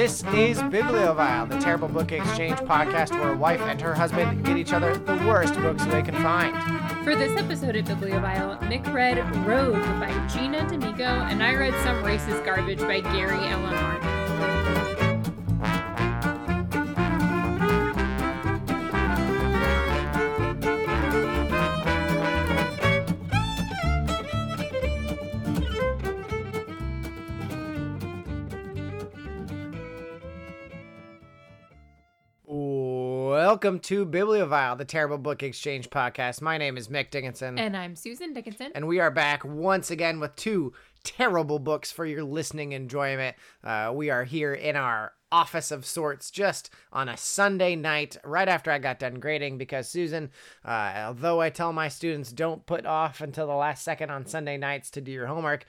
This is Bibliovile, the terrible book exchange podcast where a wife and her husband get each other the worst books they can find. For this episode of Bibliovile, Nick read Rogue by Gina Damico, and I read Some Racist Garbage by Gary Ellen Martin. Welcome to Bibliovile, the terrible book exchange podcast. My name is Mick Dickinson, And I'm Susan Dickinson. and we are back once again with two terrible books for your listening enjoyment. Uh, we are here in our office of sorts just on a Sunday night right after I got done grading because Susan, uh, although I tell my students don't put off until the last second on Sunday nights to do your homework,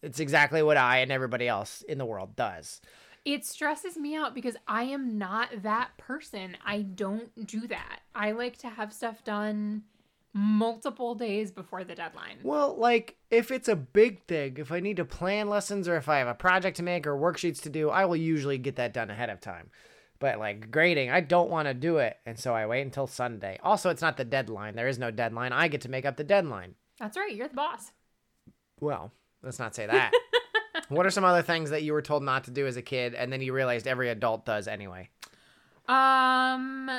it's exactly what I and everybody else in the world does. It stresses me out because I am not that person. I don't do that. I like to have stuff done multiple days before the deadline. Well, like if it's a big thing, if I need to plan lessons or if I have a project to make or worksheets to do, I will usually get that done ahead of time. But like grading, I don't want to do it, and so I wait until Sunday. Also, it's not the deadline. There is no deadline. I get to make up the deadline. That's right, you're the boss. Well, let's not say that. what are some other things that you were told not to do as a kid and then you realized every adult does anyway? Um,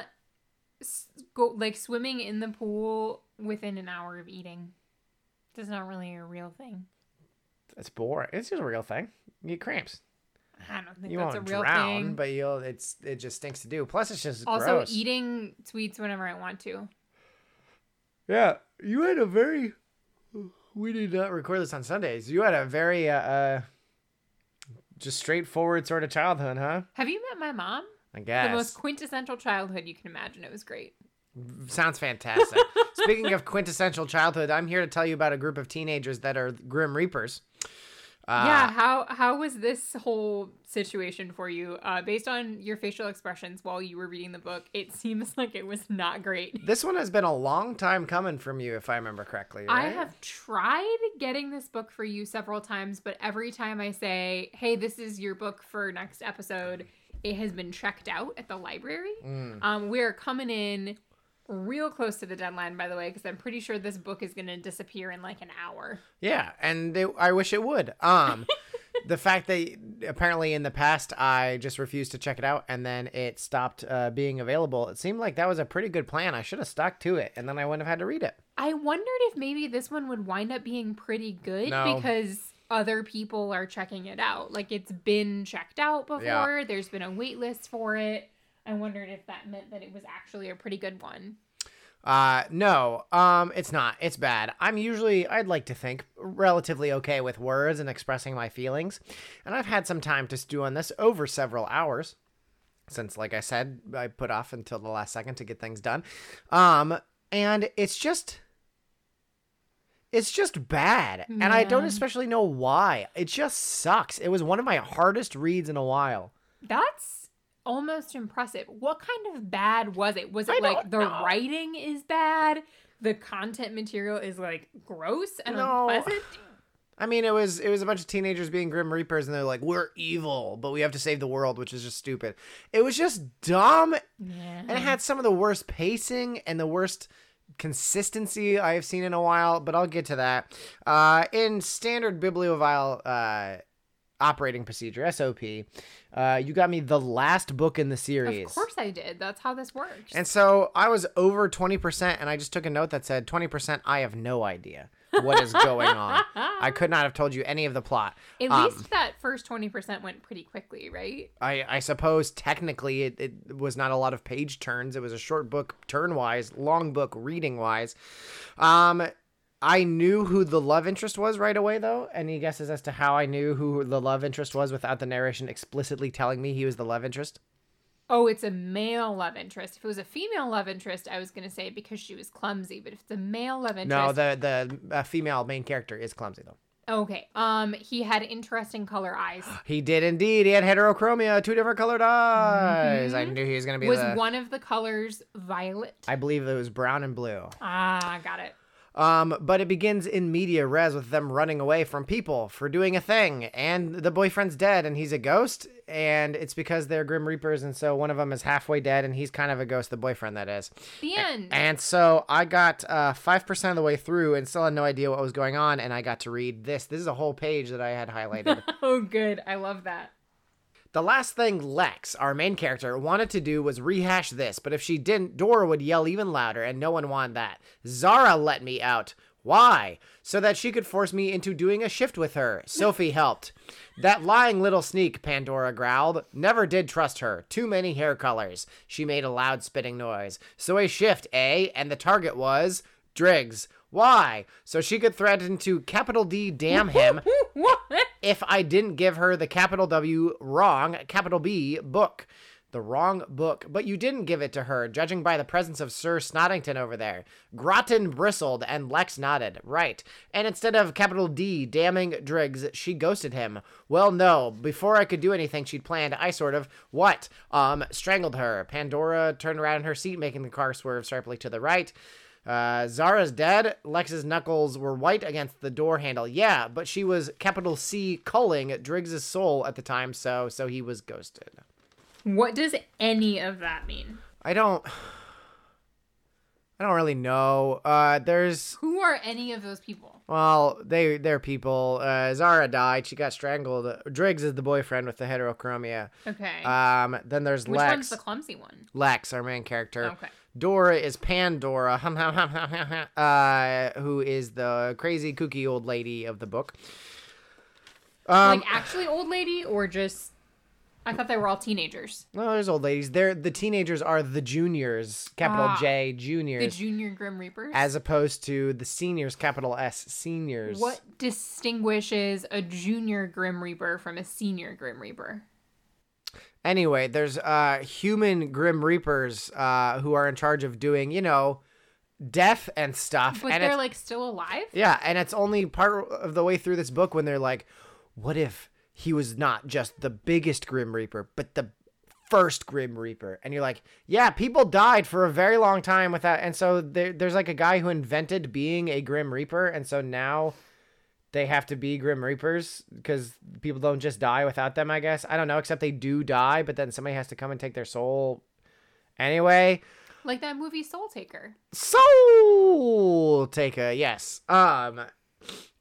go like swimming in the pool within an hour of eating. That's not really a real thing. It's boring. It's just a real thing. You get cramps. I don't think You that's won't a real drown, thing. but you'll. It's it just stinks to do. Plus, it's just also, gross. eating sweets whenever I want to. Yeah, you had a very. We did not record this on Sundays. You had a very uh, uh just straightforward sort of childhood, huh? Have you met my mom? I guess. The most quintessential childhood you can imagine. It was great. Sounds fantastic. Speaking of quintessential childhood, I'm here to tell you about a group of teenagers that are Grim Reapers. Uh, yeah, how how was this whole situation for you? Uh, based on your facial expressions while you were reading the book, it seems like it was not great. This one has been a long time coming from you, if I remember correctly. I have tried getting this book for you several times, but every time I say, "Hey, this is your book for next episode," it has been checked out at the library. Mm. Um, we're coming in real close to the deadline, by the way, because I'm pretty sure this book is going to disappear in like an hour. Yeah, and they, I wish it would. Um, the fact that apparently in the past I just refused to check it out and then it stopped uh, being available. It seemed like that was a pretty good plan. I should have stuck to it, and then I wouldn't have had to read it. I wondered if maybe this one would wind up being pretty good No. because other people are checking it out. Like it's been checked out before. Yeah. There's been a wait list for it. I wondered if that meant that it was actually a pretty good one. Uh, no, um, it's not. It's bad. I'm usually, I'd like to think, relatively okay with words and expressing my feelings, and I've had some time to stew on this over several hours. Since, like I said, I put off until the last second to get things done. Um, and it's just it's just bad. And I don't especially know why. It just sucks. It was one of my hardest reads in a while. That's almost impressive. What kind of bad was it? Was I it like the know. writing is bad? The content material is like gross and No. unpleasant? I mean, it was it was a bunch of teenagers being grim reapers, and they're like, "We're evil, but we have to save the world," which is just stupid. It was just dumb, Yeah. and it had some of the worst pacing and the worst consistency I have seen in a while. But I'll get to that. Uh, in standard bibliovile uh, operating procedure (SOP), uh, you got me the last book in the series. Of course I did. That's how this works. And so I was over 20%, and I just took a note that said 20%, I have no idea what is going on. I could not have told you any of the plot. At Um, least that first 20% went pretty quickly, right? I, I suppose technically it, it was not a lot of page turns. It was a short book turn wise, long book reading wise. Um, I knew who the love interest was right away, though. Any guesses as to how I knew who the love interest was without the narration explicitly telling me he was the love interest? Oh, it's a male love interest. If it was a female love interest, I was going to say because she was clumsy, but if it's a male love interest. No, the the uh, female main character is clumsy though. Okay. Um he had interesting color eyes. He did indeed. He had heterochromia, two different colored eyes. I knew he was gonna be Was the. one of the colors violet? I believe it was brown and blue. Ah, got it. Um, but it begins in media res with them running away from people for doing a thing, and the boyfriend's dead and he's a ghost. and it's because they're Grim Reapers, and so one of them is halfway dead, and he's kind of a ghost, the boyfriend that is. The end. And so I got uh, 5% of the way through and still had no idea what was going on, and I got to read this. This is a whole page that I had highlighted. oh, good. I love that. The last thing Lex, our main character, wanted to do was rehash this, but if she didn't, Dora would yell even louder, and no one wanted that. Zara let me out. Why? So that she could force me into doing a shift with her. Sophie helped. That lying little sneak, Pandora growled. Never did trust her. Too many hair colors. She made a loud spitting noise. So a shift, eh? And the target was Driggs. Why? So she could threaten to capital D damn him if I didn't give her the capital W wrong, capital B book. The wrong book, but you didn't give it to her, judging by the presence of Sir Snottington over there. Groton bristled and Lex nodded. Right. And instead of capital D damning Driggs, she ghosted him. Well, no. Before I could do anything she'd planned, I sort of, what? Um, strangled her. Pandora turned around in her seat, making the car swerve sharply to the right. Uh, Zara's dead. Lex's knuckles were white against the door handle. Yeah, but she was capital C culling Driggs's soul at the time, so so he was ghosted. What does any of that mean? I don't. I don't really know. Uh, there's Who are any of those people? well, they they're people. Uh, Zara died. She got strangled. Driggs is the boyfriend with the heterochromia. Okay. Um, then there's Which Lex. one's the clumsy one? Lex, our main character. Okay. Dora is Pandora, hum, hum, hum, uh, who is the crazy kooky old lady of the book. Um, like actually old lady or just I thought they were all teenagers. no, there's old ladies. They're the teenagers are the juniors, capital Ah, J, juniors. The junior Grim Reapers. as opposed to the seniors, capital S, seniors. what distinguishes a junior Grim Reaper from a senior Grim Reaper? Anyway, there's uh human grim reapers uh who are in charge of doing, you know, death and stuff. But and they're like still alive? Yeah, and it's only part of the way through this book when they're like, what if he was not just the biggest Grim Reaper, but the first Grim Reaper? And you're like, yeah, people died for a very long time with that. And so there, there's like a guy who invented being a Grim Reaper. And so now they have to be Grim Reapers because people don't just die without them, I guess. I don't know, except they do die, but then somebody has to come and take their soul. Anyway, Like that movie Soul Taker. Soul Taker, yes. Um,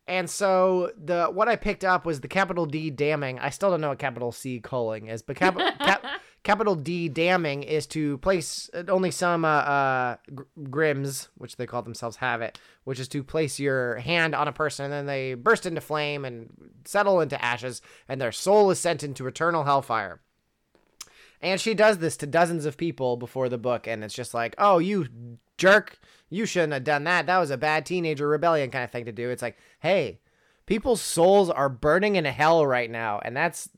and so the what I picked up was the capital D damning. I still don't know what capital C culling is, but cap, cap, capital D damning is to place uh, only some uh, uh grims, which they call themselves, have it, which is to place your hand on a person and then they burst into flame and settle into ashes, and their soul is sent into eternal hellfire. And she does this to dozens of people before the book, and it's just like, oh, you jerk, you shouldn't have done that. That was a bad teenager rebellion kind of thing to do. It's like, hey, people's souls are burning in hell right now, and that's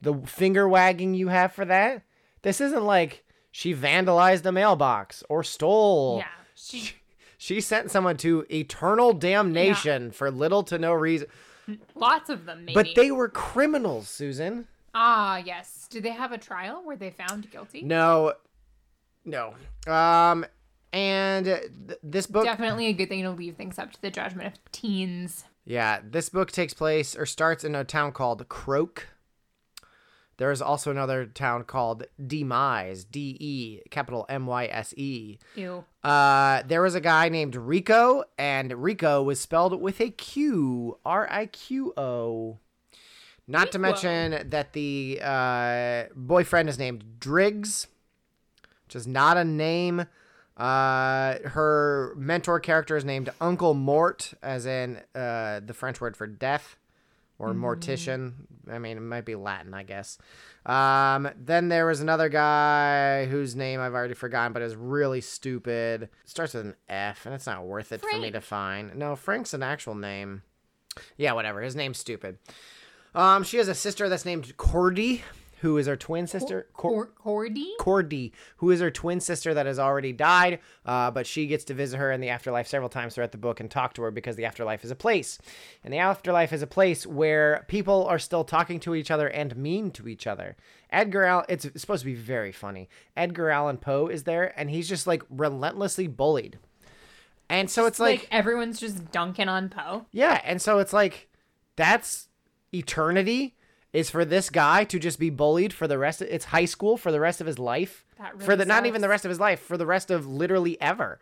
the finger wagging you have for that. This isn't like she vandalized a mailbox or stole. Yeah. She She sent someone to eternal damnation for little to no reason. lots of them maybe. But they were criminals, Susan. Ah, yes. Did they have a trial where they found guilty? No, no. Um, and th- this book, Definitely a good thing to leave things up to the judgment of teens. yeah, this book takes place or starts in a town called Croak. There is also another town called DeMyse, D E capital M Y S E. Ew. Uh, there was a guy named Riqo, and Riqo was spelled with a Q, R I Q O. Not to mention that the uh, boyfriend is named Driggs, which is not a name. Uh, her mentor character is named Uncle Mort, as in uh, the French word for death or mortician. I mean, it might be Latin, I guess. Um, then there was another guy whose name I've already forgotten, but is really stupid. starts with an F, and it's not worth it for me to find. No, Frank's an actual name. Yeah, whatever. His name's stupid. Um, she has a sister that's named Cordy, who is her twin sister. Cor- Cor- Cordy? Cordy, who is her twin sister that has already died, uh, but she gets to visit her in the afterlife several times throughout the book and talk to her because the afterlife is a place. And the afterlife is a place where people are still talking to each other and mean to each other. Edgar Allan, it's supposed to be very funny. Edgar Allan Poe is there, and he's just like relentlessly bullied. And so it's like, like everyone's just dunking on Poe. yeah, and so it's like that's eternity is for this guy to just be bullied for the rest of it's high school for the rest of his life. That for really the not even the rest of his life, for the rest of literally ever.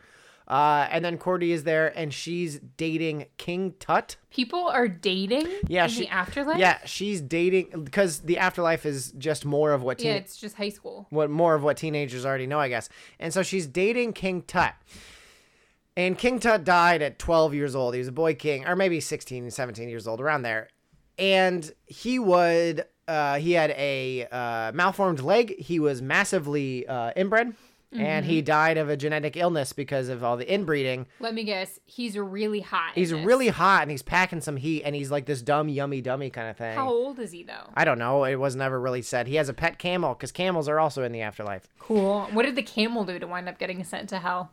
Uh, and then Cordy is there and she's dating King Tut. People are dating Yeah, in she- the afterlife. Yeah, she's dating because the afterlife is just more of what teen- yeah, it's just high school. what more of what teenagers already know, I guess. And so she's dating King Tut. And King Tut died at 12 years old. He was a boy king, or maybe 16, 17 years old, around there. And he would, uh, he had a uh, malformed leg. He was massively uh, inbred. And he died of a genetic illness because of all the inbreeding. Let me guess. He's really hot. He's really hot and he's packing some heat and he's like this dumb, yummy, dummy kind of thing. How old is he though? I don't know. It was never really said. He has a pet camel because camels are also in the afterlife. Cool. What did the camel do to wind up getting sent to hell?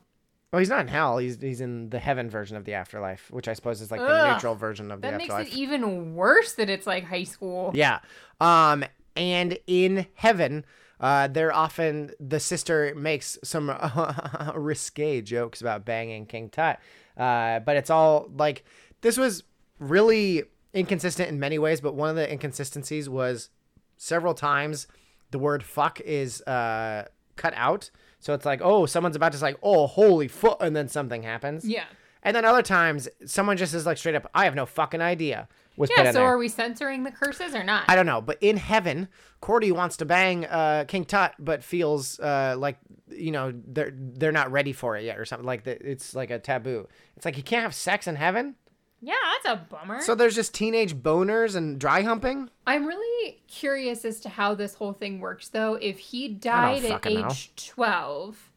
Well, he's not in hell. He's he's in the heaven version of the afterlife, which I suppose is like the Ugh. neutral version of the That makes afterlife. it even worse that it's like high school. yeah. Um. And in heaven, uh, they're often the sister makes some risque jokes about banging King Tut. Uh, but it's all like this was really inconsistent in many ways. But one of the inconsistencies was several times the word fuck is uh cut out. So it's like, oh, someone's about to say, oh, holy foot, and then something happens. Yeah. And then other times, someone just is like straight up, I have no fucking idea. Was put Yeah, so are we censoring the curses or not? I don't know, but in heaven, Cordy wants to bang uh, King Tut, but feels uh, like you know they're they're not ready for it yet, or something like that. It's like a taboo. It's like you can't have sex in heaven. Yeah, that's a bummer. So there's just teenage boners and dry humping. I'm really curious as to how this whole thing works, though. If he died at fucking know. age 12,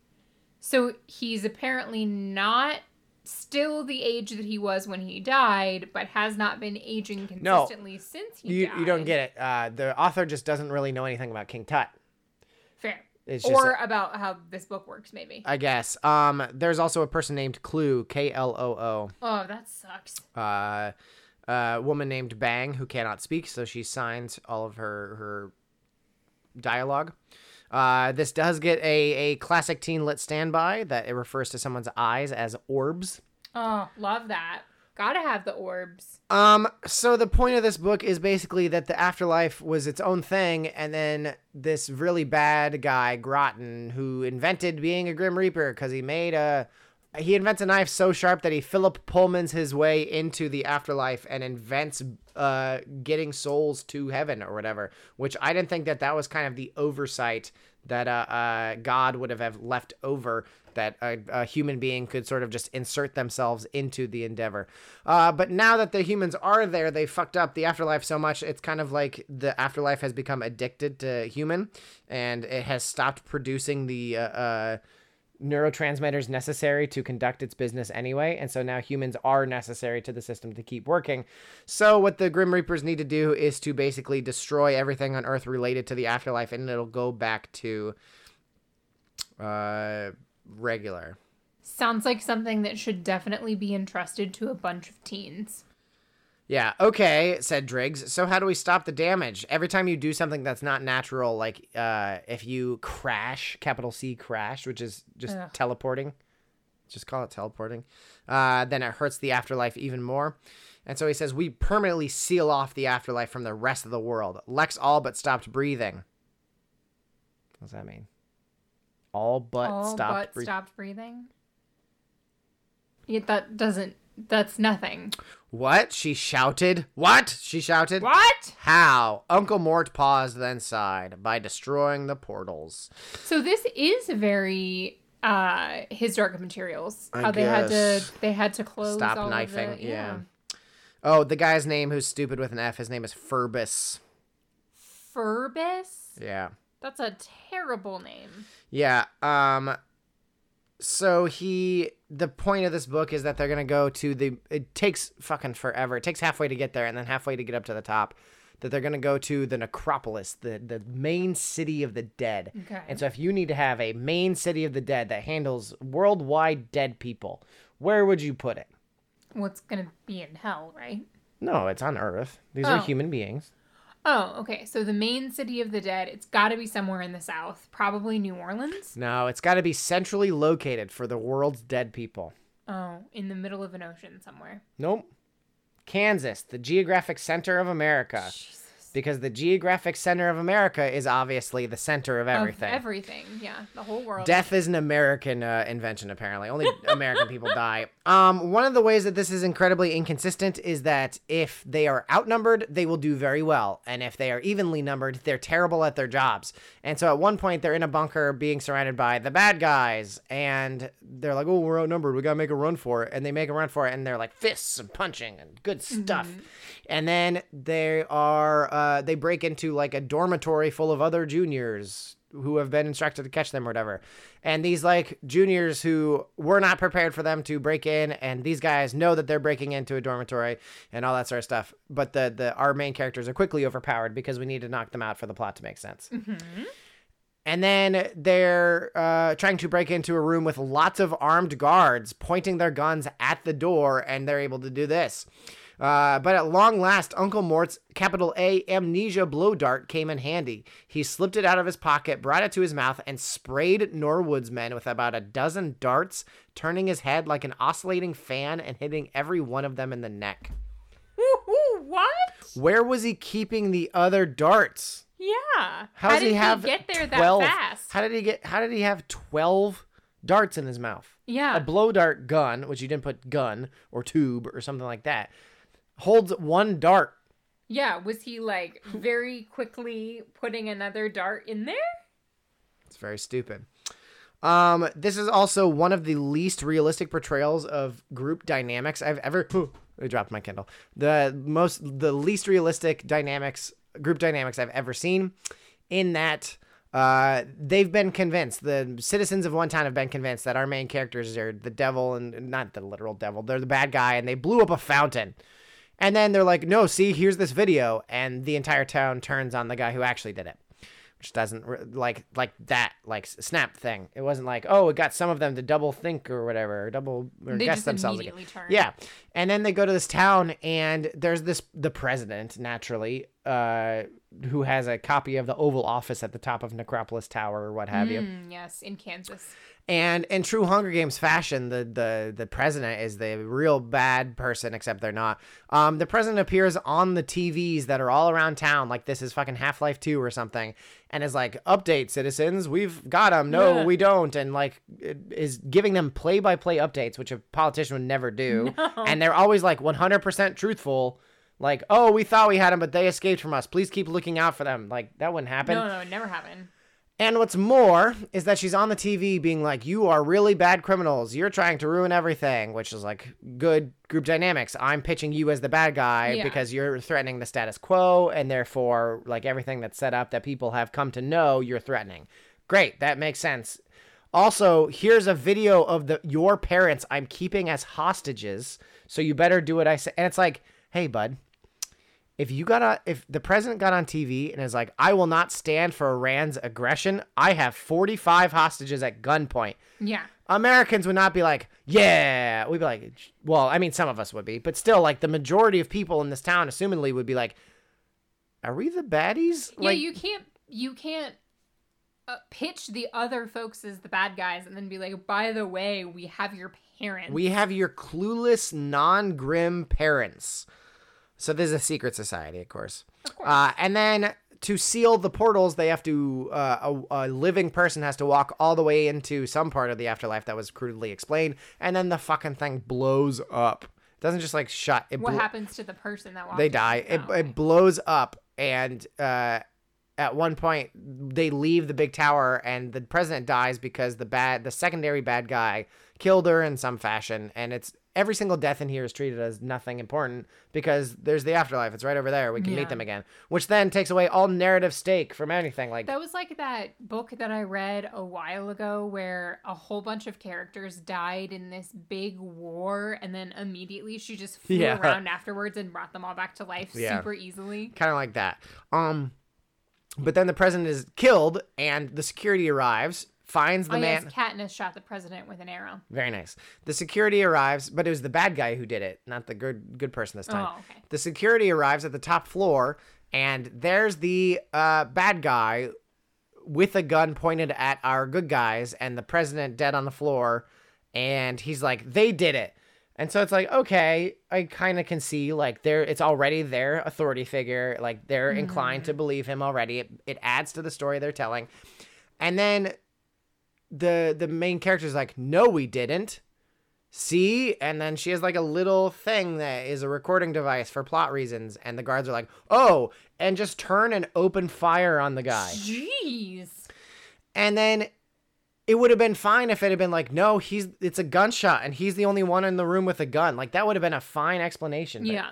so he's apparently not still the age that he was when he died, but has not been aging No. consistently since he You died. you don't get it. Uh, the author just doesn't really know anything about King Tut. It's just Or about how this book works, maybe. I guess. Um, there's also a person named Kloo, K L O O. oh, that sucks. Uh, a woman named Bang who cannot speak, so she signs all of her her dialogue. Uh, this does get a, a classic teen lit standby that it refers to someone's eyes as orbs. Oh, love that. Gotta have the orbs. Um, so the point of this book is basically that the afterlife was its own thing, and then this really bad guy, Groton, who invented being a Grim Reaper because he made a he invents a knife so sharp that he Philip Pullmans his way into the afterlife and invents uh getting souls to heaven or whatever. Which I didn't think that that was kind of the oversight that uh, uh God would have have left over that a, a human being could sort of just insert themselves into the endeavor. Uh, but now that the humans are there, they fucked up the afterlife so much. It's kind of like the afterlife has become addicted to human, and it has stopped producing the. Uh, uh, neurotransmitters necessary to conduct its business anyway and so now humans are necessary to the system to keep working so what the grim reapers need to do is to basically destroy everything on earth related to the afterlife and it'll go back to uh regular Sounds like something that should definitely be entrusted to a bunch of teens. Yeah, okay, said Driggs. So how do we stop the damage? Every time you do something that's not natural, like uh, if you crash, capital C crash, which is just Ugh. teleporting, just call it teleporting, uh, then it hurts the afterlife even more. And so he says, we permanently seal off the afterlife from the rest of the world. Lex all but stopped breathing. What does that mean? All but All stopped but breathing. stopped breathing. Yeah, that doesn't. That's nothing. What? She shouted. What? She shouted. What? How? Uncle Mort paused, then sighed. By destroying the portals. So this is very uh his dark materials. I How they had to they had to close Stop all knifing. Of the, yeah. Oh, the guy's name who's stupid with an F, his name is Ferbus. Ferbus. Yeah. That's a terrible name. Yeah. Um so he the point of this book is that they're gonna go to the it takes fucking forever. It takes halfway to get there and then halfway to get up to the top. That they're gonna go to the necropolis, the the main city of the dead. Okay. And so if you need to have a main city of the dead that handles worldwide dead people, where would you put it? What's gonna be in hell, right? No, it's on Earth. These are Oh. human beings. Oh, okay. So the main city of the dead, it's got to be somewhere in the south, probably New Orleans. No, it's got to be centrally located for the world's dead people. Oh, in the middle of an ocean somewhere. Nope. Kansas, the geographic center of America. Jesus. Because the geographic center of America is obviously the center of Of everything. everything. Yeah. The whole world. Death is an American uh, invention, apparently. Only American people die. Um, one of the ways that this is incredibly inconsistent is that if they are outnumbered, they will do very well, and if they are evenly numbered, they're terrible at their jobs. And so, at one point, they're in a bunker being surrounded by the bad guys, and they're like, "Oh, we're outnumbered. We gotta make a run for it." And they make a run for it, and they're like fists and punching and good stuff. And then they are uh, they break into like a dormitory full of other juniors who have been instructed to catch them or whatever. And these like juniors who were not prepared for them to break in, and these guys know that they're breaking into a dormitory and all that sort of stuff. But the the our main characters are quickly overpowered because we need to knock them out for the plot to make sense. And then they're uh, trying to break into a room with lots of armed guards pointing their guns at the door, and they're able to do this. Uh, but at long last, Uncle Mort's capital A amnesia blow dart came in handy. He slipped it out of his pocket, brought it to his mouth, and sprayed Norwood's men with about a dozen darts, turning his head like an oscillating fan and hitting every one of them in the neck. Woohoo, what? Where was he keeping the other darts? Yeah. How does did he have get there that 12? fast? How did he get? How did he have twelve darts in his mouth? yeah. A blow dart gun, which you didn't put gun or tube or something like that, holds one dart. yeah. Was he like very quickly putting another dart in there? It's very stupid. Um, this is also one of the least realistic portrayals of group dynamics I've ever. I dropped my Kindle. The most, the least realistic dynamics, group dynamics I've ever seen. In that, uh, they've been convinced. The citizens of one town have been convinced that our main characters are the devil and not the literal devil. They're the bad guy, and they blew up a fountain. And then they're like, "No, see, here's this video," and the entire town turns on the guy who actually did it which doesn't like like that like snap thing. It wasn't like oh it got some of them to double think or whatever, or double or They guess themselves again. turn. Yeah, and then they go to this town and there's this the president naturally, uh, who has a copy of the Oval Office at the top of Necropolis Tower or what have you. Mm, yes, in Kansas. And in true Hunger Games fashion, the the the president is the real bad person, except they're not. Um, the president appears on the TVs that are all around town, like this is fucking Half Life Two or something, and is like, "Update, citizens, we've got them. No, Yeah. we don't," and like is giving them play by play updates, which a politician would never do. And they're always like 100% truthful. Like, oh, we thought we had them, but they escaped from us. Please keep looking out for them. Like, that wouldn't happen. No, no, it never happened. And what's more is that she's on the TV being like, You are really bad criminals. You're trying to ruin everything, which is like good group dynamics. I'm pitching you as the bad guy Yeah. because you're threatening the status quo, and therefore, like everything that's set up that people have come to know, you're threatening. Great, that makes sense. Also, here's a video of the your parents I'm keeping as hostages, so you better do what I say. And it's like, hey, bud, if you got a if the president got on TV and is like, I will not stand for Iran's aggression, I have 45 hostages at gunpoint. Yeah. Americans would not be like, yeah. We'd be like, well, I mean, some of us would be, but still, like the majority of people in this town, assumingly, would be like, are we the baddies? Yeah, like, you can't you can't uh, pitch the other folks as the bad guys and then be like, by the way, we have your parents. We have your clueless, non grim parents. So there's a secret society, of course. Of course. Uh, and then to seal the portals, they have to, uh, a, a living person has to walk all the way into some part of the afterlife that was crudely explained. And then the fucking thing blows up. It doesn't just like shut. It what blo- happens to the person that walked they die. It, Oh, okay. it blows up, and uh, at one point they leave the big tower, and the president dies because the bad, the secondary bad guy killed her in some fashion, and it's every single death in here is treated as nothing important because there's the afterlife. It's right over there. We can Yeah. meet them again, which then takes away all narrative stake from anything. Like That was like that book that I read a while ago where a whole bunch of characters died in this big war and then immediately she just flew Yeah. around afterwards and brought them all back to life Yeah. super easily. kind of like that. Um, but then the president is killed, and the security arrives, finds the oh, man. yes, Katniss shot the president with an arrow. Very nice. The security arrives, but it was the bad guy who did it, not the good good person this time. Oh, okay. The security arrives at the top floor, and there's the uh, bad guy with a gun pointed at our good guys, and the president dead on the floor. And he's like, "They did it." And so it's like, okay, I kind of can see like there it's already their authority figure, like they're inclined to mm-hmm. believe him already. It, it adds to the story they're telling. And then the the main character's like, "No, we didn't." See? And then she has like a little thing that is a recording device for plot reasons and the guards are like, "Oh, and just turn and open fire on the guy." Jeez. And then it would have been fine if it had been like, no, he's it's a gunshot and he's the only one in the room with a gun. Like that would have been a fine explanation. But- Yeah.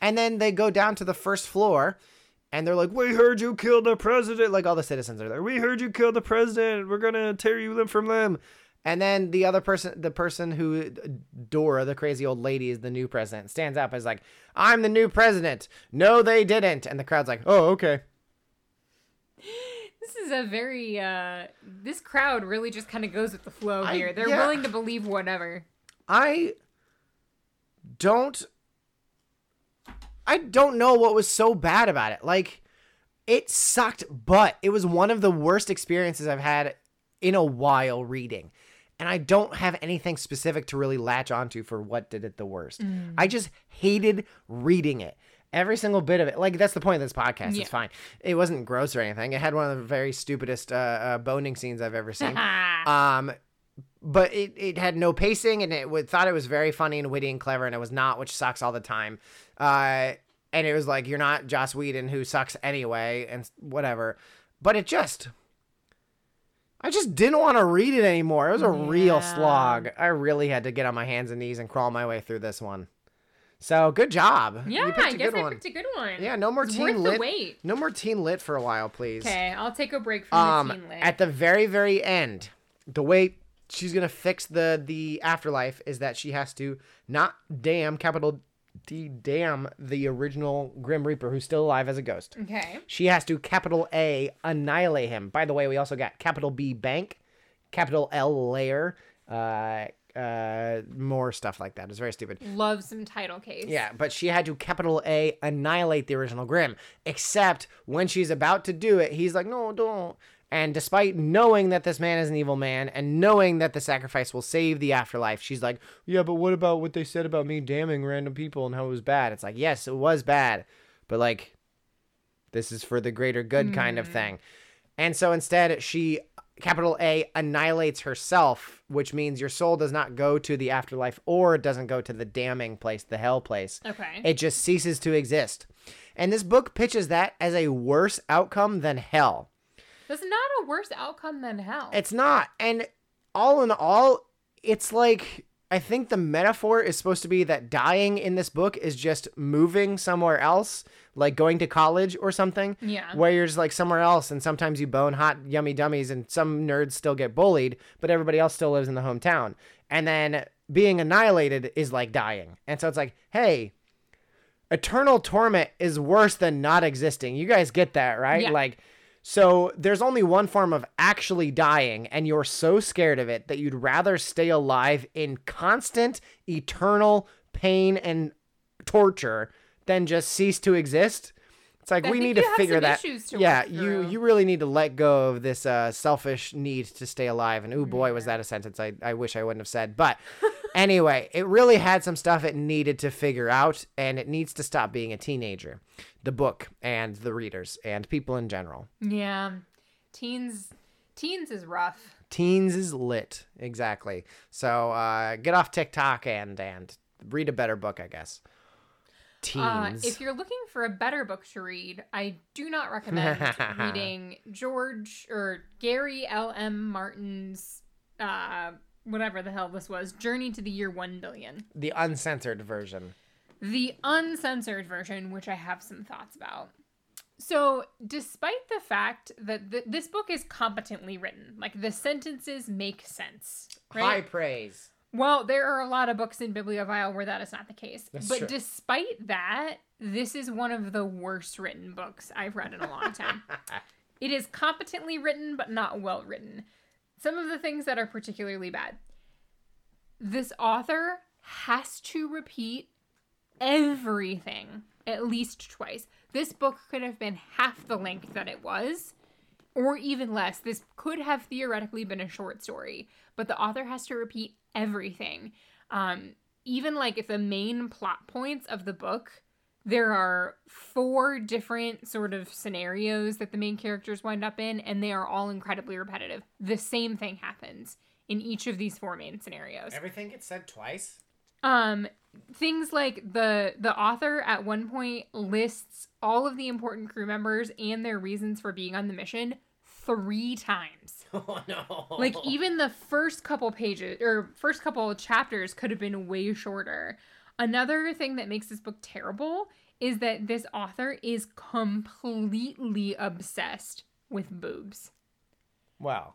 And then they go down to the first floor and they're like, We heard you killed the president. Like all the citizens are there. We heard you killed the president. We're gonna tear you limb from limb. And then the other person, the person who Dora, the crazy old lady, is the new president, stands up as like, I'm the new president. No, they didn't. And the crowd's like, Oh, okay. This is a very uh this crowd really just kind of goes with the flow I- here. They're yeah. willing to believe whatever. I don't I don't know what was so bad about it. Like it sucked, but it was one of the worst experiences I've had in a while reading. And I don't have anything specific to really latch onto for what did it the worst. I just hated reading it. Every single bit of it. Like that's the point of this podcast. Yeah. It's fine. It wasn't gross or anything. It had one of the very stupidest uh, uh, boning scenes I've ever seen. Um, but it, it had no pacing and it would, thought it was very funny and witty and clever and it was not, which sucks all the time. Uh, and it was like you're not Joss Whedon who sucks anyway and whatever. But it just, I just didn't want to read it anymore. It was a real slog. I really had to get on my hands and knees and crawl my way through this one. So good job. yeah, you I picked a guess good I one. picked a good one. Yeah, no more It's teen worth the lit. wait. No more teen lit for a while, please Okay, I'll take a break from um the teen lit. at the very very end the way she's gonna fix the the afterlife is that she has to not damn capital d damn the original grim reaper who's still alive as a ghost okay. she has to capital a annihilate him by the way we also got capital b bank capital l layer uh uh more stuff like that it's very stupid Love some title case. yeah, but she had to capital A annihilate the original Grimm. Except when she's about to do it, he's like, no, don't. And despite knowing that this man is an evil man and knowing that the sacrifice will save the afterlife, she's like, yeah, but what about what they said about me damning random people and how it was bad? It's like, yes, it was bad, but like, this is for the greater good kind of thing. And so instead, she, capital A, annihilates herself, which means your soul does not go to the afterlife or it doesn't go to the damning place, the hell place. Okay. It just ceases to exist. And this book pitches that as a worse outcome than hell. That's not a worse outcome than hell. It's not. And all in all, it's like I think the metaphor is supposed to be that dying in this book is just moving somewhere else, like going to college or something. Yeah. Where you're just like somewhere else and sometimes you bone hot yummy dummies and some nerds still get bullied, but everybody else still lives in the hometown. And then being annihilated is like dying. And so it's like, hey, eternal torment is worse than not existing. You guys get that, right? Yeah. Like so there's only one form of actually dying, and you're so scared of it that you'd rather stay alive in constant, eternal pain and torture than just cease to exist. It's like I we need to figure that. to yeah, you you really need to let go of this uh, selfish need to stay alive. And oh boy, was that a sentence I, I wish I wouldn't have said. But anyway, it really had some stuff it needed to figure out, and it needs to stop being a teenager. The book and the readers and people in general. yeah. Teens teens is rough. Teens is lit, exactly. So uh, get off TikTok and and read a better book, I guess. Uh, if you're looking for a better book to read, I do not recommend reading George or Gary L. M. Martin's uh, whatever the hell this was, Journey to the Year One Billion. the uncensored version. the uncensored version, which I have some thoughts about. So, despite the fact that th- this book is competently written, like the sentences make sense, High praise. Well, there are a lot of books in Bibliovile where that is not the case. That's but true. despite that, this is one of the worst written books I've read in a long time. it is competently written, but not well written. Some of the things that are particularly bad. This author has to repeat everything at least twice. This book could have been half the length that it was, or even less. This could have theoretically been a short story, but the author has to repeat everything. Um, even like if the main plot points of the book, there are four different sort of scenarios that the main characters wind up in, and they are all incredibly repetitive. The same thing happens in each of these four main scenarios. Everything gets said twice. Um, things like the the author at one point lists all of the important crew members and their reasons for being on the mission three times. Oh no! Like even the first couple pages or first couple chapters could have been way shorter. Another thing that makes this book terrible is that this author is completely obsessed with boobs. wow.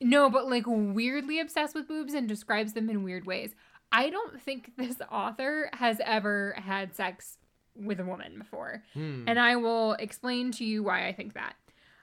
No, but like weirdly obsessed with boobs and describes them in weird ways. I don't think this author has ever had sex with a woman before. Hmm. And I will explain to you why I think that.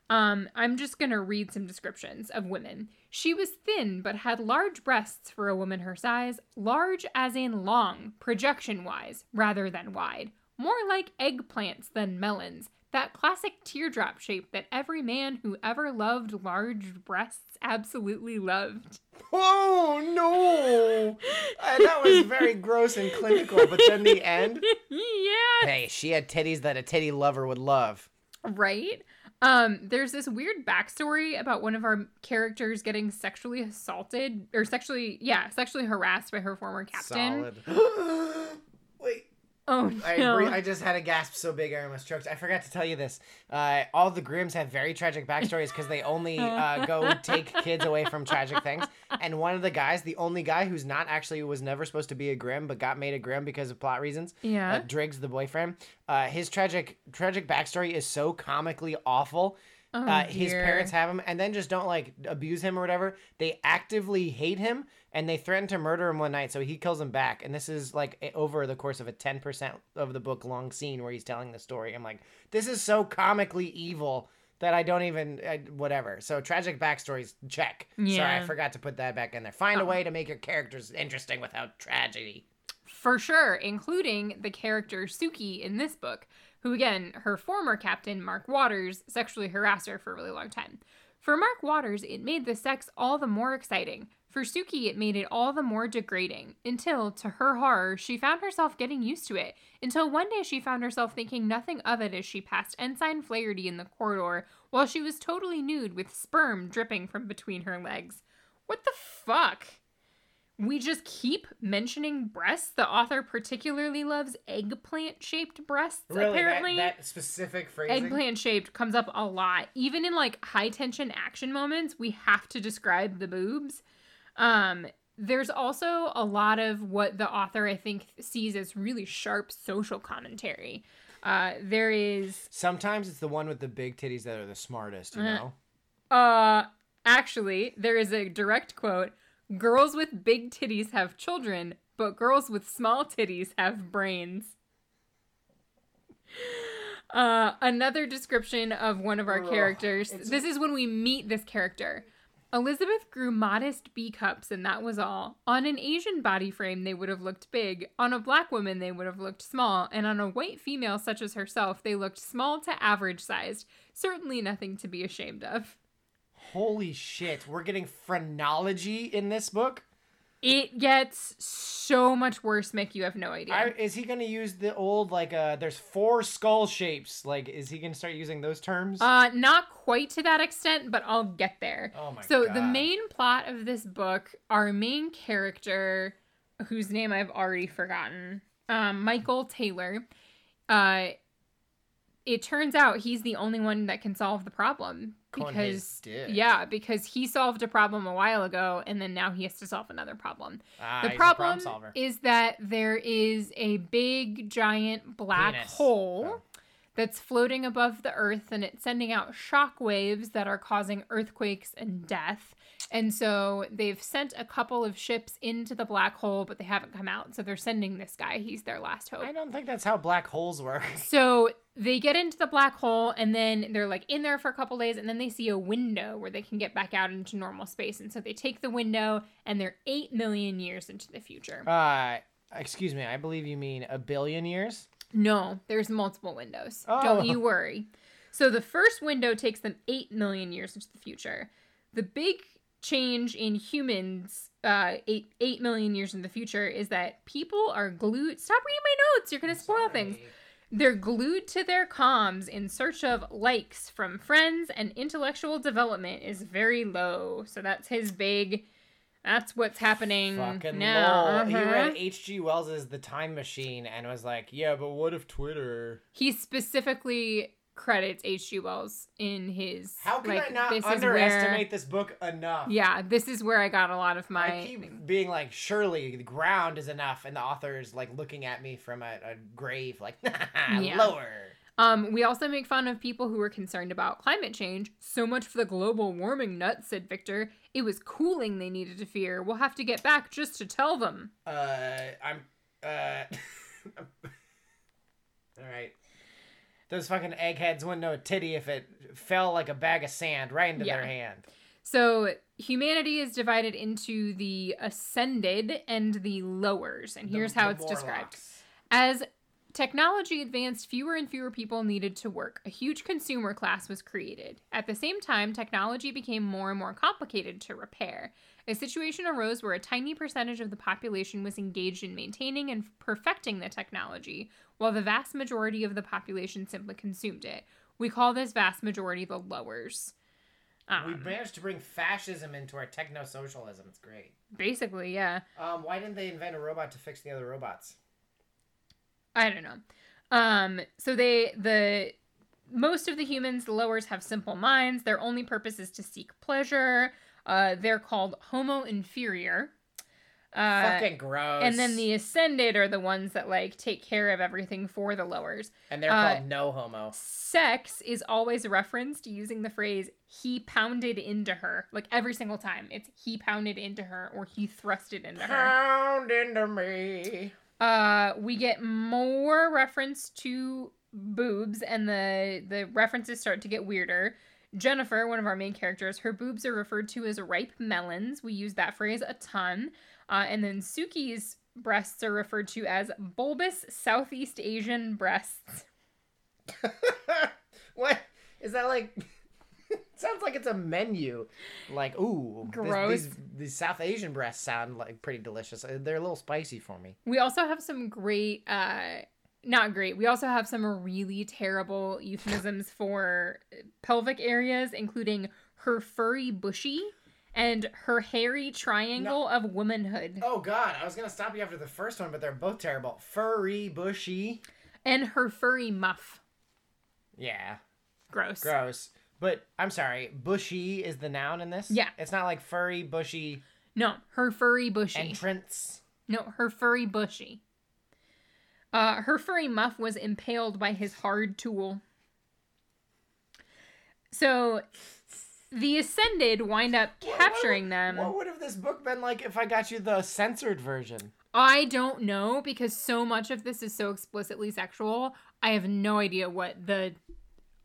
Um, I'm just going to read some descriptions of women. She was thin, but had large breasts for a woman her size, large as in long, projection wise, rather than wide. More like eggplants than melons. That classic teardrop shape that every man who ever loved large breasts absolutely loved. Oh no! Uh, that was very gross and clinical, but then the end. yeah. Hey, she had titties that a titty lover would love. Right? Um, there's this weird backstory about one of our characters getting sexually assaulted or sexually, yeah, sexually harassed by her former captain. Solid. Oh I no! agree. I just had a gasp so big I almost choked. I forgot to tell you this. Uh, all the Grimms have very tragic backstories because they only uh, go take kids away from tragic things. And one of the guys, the only guy who's not actually was never supposed to be a Grimm, but got made a Grimm because of plot reasons. Yeah. Uh, Driggs, the boyfriend. Uh, his tragic tragic backstory is so comically awful. Oh, uh, his parents have him and then just don't like abuse him or whatever. They actively hate him and they threaten to murder him one night, so he kills him back. And this is like over the course of a 10% of the book long scene where he's telling the story. I'm like, this is so comically evil that I don't even, I, whatever. So tragic backstories, check. Sorry, I forgot to put that back in there. Find a Oh. way to make your characters interesting without tragedy. For sure, including the character Suki in this book, who again, her former captain, Mark Waters, sexually harassed her for a really long time. For Mark Waters, it made the sex all the more exciting. For Suki, it made it all the more degrading, until, to her horror, she found herself getting used to it. Until one day she found herself thinking nothing of it as she passed Ensign Flaherty in the corridor, while she was totally nude with sperm dripping from between her legs. What the fuck? We just keep mentioning breasts. The author particularly loves eggplant shaped breasts, apparently. that, that specific phrasing. Eggplant shaped comes up a lot. Even in like high tension action moments, we have to describe the boobs. Um, there's also a lot of what the author, I think, sees as really sharp social commentary. Uh, there is Sometimes it's the one with the big titties that are the smartest, you Uh, know? Uh, actually, there is a direct quote Girls with big titties have children, but girls with small titties have brains. Uh, another description of one of our Ugh, characters. This is when we meet this character. Elizabeth grew modest B cups, and that was all. On an Asian body frame, they would have looked big. On a black woman, they would have looked small. And on a white female such as herself, they looked small to average sized. Certainly nothing to be ashamed of. Holy shit, we're getting phrenology in this book? It gets so much worse, Mick. You have no idea. I, is he going to use the old, like, uh, there's four skull shapes? Like, is he going to start using those terms? Uh, not quite to that extent, but I'll get there. Oh my so God. the main plot of this book, our main character, whose name I've already forgotten, um, Michael Taylor. Uh, it turns out he's the only one that can solve the problem because yeah, because he solved a problem a while ago, and then now he has to solve another problem. Ah, The a problem is that there is a big giant black Penis. hole Oh. that's floating above the earth and it's sending out shock waves that are causing earthquakes and death. And so they've sent a couple of ships into the black hole, but they haven't come out. So they're sending this guy. He's their last hope. I don't think that's how black holes work. So they get into the black hole and then they're like in there for a couple days and then they see a window where they can get back out into normal space. And so they take the window and they're 8 million years into the future. Uh, excuse me, I believe you mean a billion years? No, there's multiple windows. Oh. Don't you worry. So the first window takes them 8 million years into the future. The big change in humans uh 8 8 million years in the future is that people are glued stop reading my notes you're going to spoil things they're glued to their comms in search of likes from friends and intellectual development is very low so that's his big that's what's happening Fucking now. He Uh-huh. read H.G. Wells' The Time Machine and was like, yeah, but what if Twitter? he specifically credits H.G. Wells in his How can like, I not this is underestimate where- this book enough? yeah this is where I got a lot of my I keep being like, surely the ground is enough, and the author is like looking at me from a, a grave, like, Yeah. lower. Um, we also make fun of people who are concerned about climate change. So much for the global warming nuts, said Victor. It was cooling they needed to fear. We'll have to get back just to tell them. Uh, I'm. Uh. All right. Those fucking eggheads wouldn't know a titty if it fell like a bag of sand right into their Yeah. hand. So humanity is divided into the ascended and the lowers, and here's The- how the it's described. As technology advanced, fewer and fewer people needed to work. A huge consumer class was created. At the same time, technology became more and more complicated to repair. A situation arose where a tiny percentage of the population was engaged in maintaining and perfecting the technology, while the vast majority of the population simply consumed it. We call this vast majority the lowers. We Um, managed to bring fascism into our techno socialism. It's great. basically, yeah. Um, why didn't they invent a robot to fix the other robots? I don't know. Um, so they the most of the humans, the lowers, have simple minds. Their only purpose is to seek pleasure. Uh, they're called Homo inferior. Uh, Fucking gross. and then the ascended are the ones that like take care of everything for the lowers. and they're uh, called no homo. Sex is always referenced using the phrase "he pounded into her," like every single time. It's "he pounded into her" or "he thrusted into her." Pound into me. Uh, we get more reference to boobs, and the the references start to get weirder. Jennifer, one of our main characters, her boobs are referred to as ripe melons. We use that phrase a ton. Uh, and then Suki's breasts are referred to as bulbous Southeast Asian breasts. what is that like? Sounds like it's a menu. Like, ooh, Gross. these, these South Asian breasts sound like pretty delicious. Uh, They're a little spicy for me. We also have some great, uh, not great. We also have some really terrible euphemisms for pelvic areas, including her furry bushy and her hairy triangle of womanhood Oh God, I was gonna stop you after the first one, but they're both terrible. Furry, bushy. and her furry muff. Yeah, Gross. gross. But I'm sorry, bushy is the noun in this. Yeah. it's not like furry, bushy No, her furry bushy. entrance. no, her furry bushy. Uh, her furry muff was impaled by his hard tool. So, the Ascended wind up capturing them. What would have this book been like if I got you the censored version? I don't know because so much of this is so explicitly sexual. I have no idea what the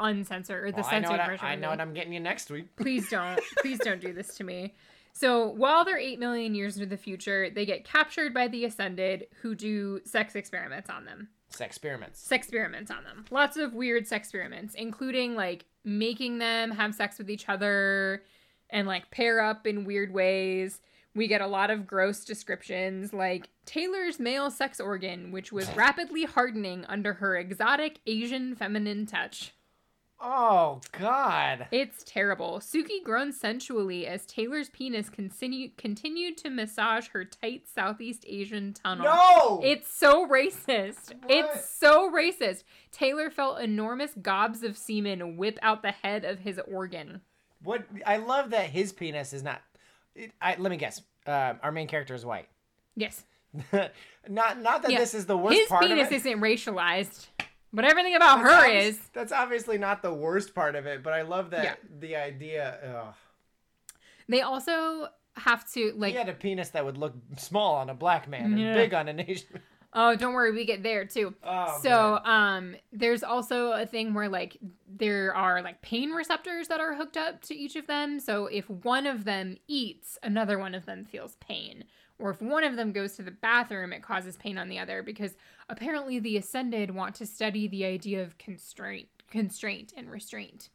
uncensored or the Well, I censored what I, version. I would know what I'm getting you next week. Please don't. Please don't do this to me. So while they're 8 million years into the future, they get captured by the Ascended who do sex experiments on them. Sex experiments. Sex experiments on them. Lots of weird sex experiments, including like making them have sex with each other and like pair up in weird ways. We get a lot of gross descriptions like Taylor's male sex organ, which was rapidly hardening under her exotic Asian feminine touch. Oh God. It's terrible. Suki groaned sensually as Taylor's penis continue, continued to massage her tight Southeast Asian tunnel. No. It's so racist. What? It's so racist. Taylor felt enormous gobs of semen whip out the head of his organ. What I love that his penis is not. It, I, let me guess. Uh, our main character is white. Yes. not not that Yeah. this is the worst His part penis of it. isn't racialized, but everything about That's her is. That's obviously not the worst part of it, but I love that Yeah. the idea. Ugh. They also have to like he had a penis that would look small on a black man and big on an Asian. Oh, don't worry, we get there too. Oh, so, um, there's also a thing where like there are like pain receptors that are hooked up to each of them. So if one of them eats, another one of them feels pain. Or if one of them goes to the bathroom, it causes pain on the other because apparently the ascended want to study the idea of constraint, constraint and restraint.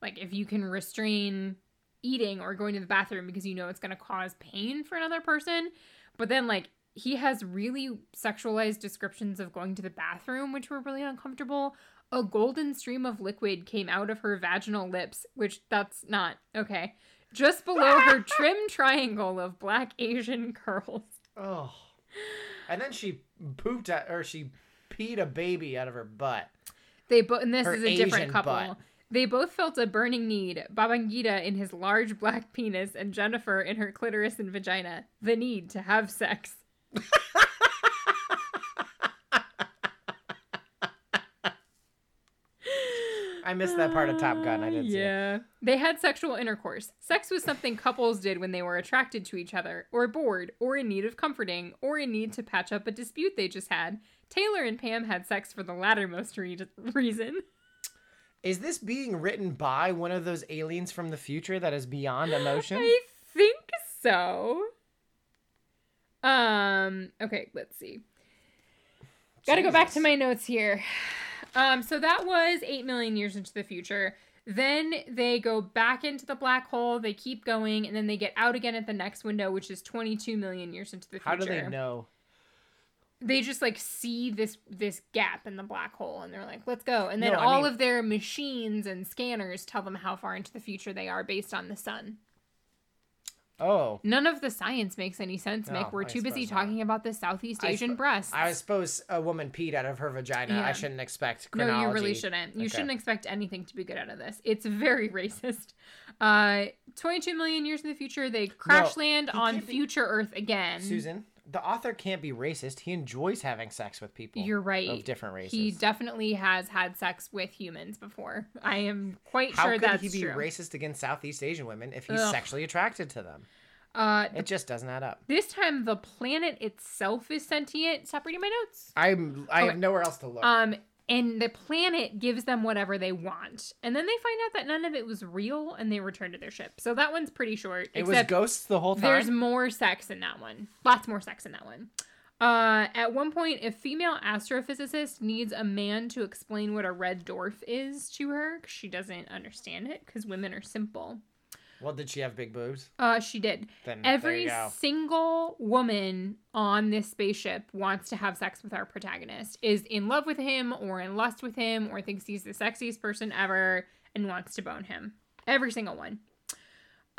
Like if you can restrain eating or going to the bathroom because you know it's going to cause pain for another person. But then, like, he has really sexualized descriptions of going to the bathroom, which were really uncomfortable. A golden stream of liquid came out of her vaginal lips, which that's not okay. Just below her trim triangle of black Asian curls. Oh. And then she pooped at, or she peed a baby out of her butt. They both, and this Her is a different couple. butt. They both felt a burning need. Babangida in his large black penis, and Jennifer in her clitoris and vagina. The need to have sex. I missed that part of Top Gun. I didn't see yeah. They had sexual intercourse. Sex was something couples did when they were attracted to each other, or bored, or in need of comforting, or in need to patch up a dispute they just had. Taylor and Pam had sex for the lattermost re- reason. Is this being written by one of those aliens from the future that is beyond emotion? I think so. Um, okay, let's see. Gotta go back to my notes here. Um, so that was 8 million years into the future. Then they go back into the black hole, they keep going, and then they get out again at the next window, which is 22 million years into the future. How do they know? They just like see this this gap in the black hole and they're like, let's go. And then No, all mean- of their machines and scanners tell them how far into the future they are based on the sun. Oh. None of the science makes any sense, No, Mick. We're I too busy not. talking about the Southeast I Asian sp- breasts. I suppose a woman peed out of her vagina. Yeah. I shouldn't expect no, you really shouldn't. You Okay. shouldn't expect anything to be good out of this. It's very racist. Uh, 22 million years in the future, they crash land on be- future Earth again. Susan, the author can't be racist. He enjoys having sex with people. You're right. Of different races. He definitely has had sex with humans before. I am quite How sure could that's he be true. racist against Southeast Asian women if he's Ugh. sexually attracted to them? Uh, It just doesn't add up. this time the planet itself is sentient. Stop reading my notes. I'm. I have nowhere else to look. Um, and the planet gives them whatever they want, and then they find out that none of it was real, and they return to their ship. So that one's pretty short. it was ghosts the whole time. there's more sex in that one. Lots more sex in that one. Uh, at one point, a female astrophysicist needs a man to explain what a red dwarf is to her 'cause she doesn't understand it because women are simple. Well, did she have big boobs? Uh, she did. Then Every single woman on this spaceship wants to have sex with our protagonist, is in love with him or in lust with him or thinks he's the sexiest person ever and wants to bone him. Every single one.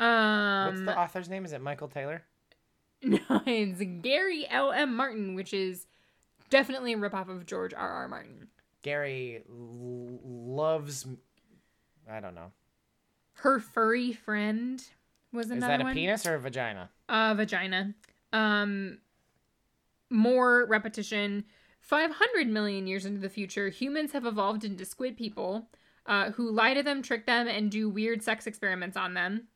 Um, What's the author's name? Is it Michael Taylor? no, it's Gary L. M. Martin, which is definitely a ripoff of George R. R. Martin. Gary l- loves. I don't know. Her furry friend was another one. Is that a one. penis or a vagina? uh vagina um more repetition 500 million years into the future humans have evolved into squid people uh, who lie to them trick them and do weird sex experiments on them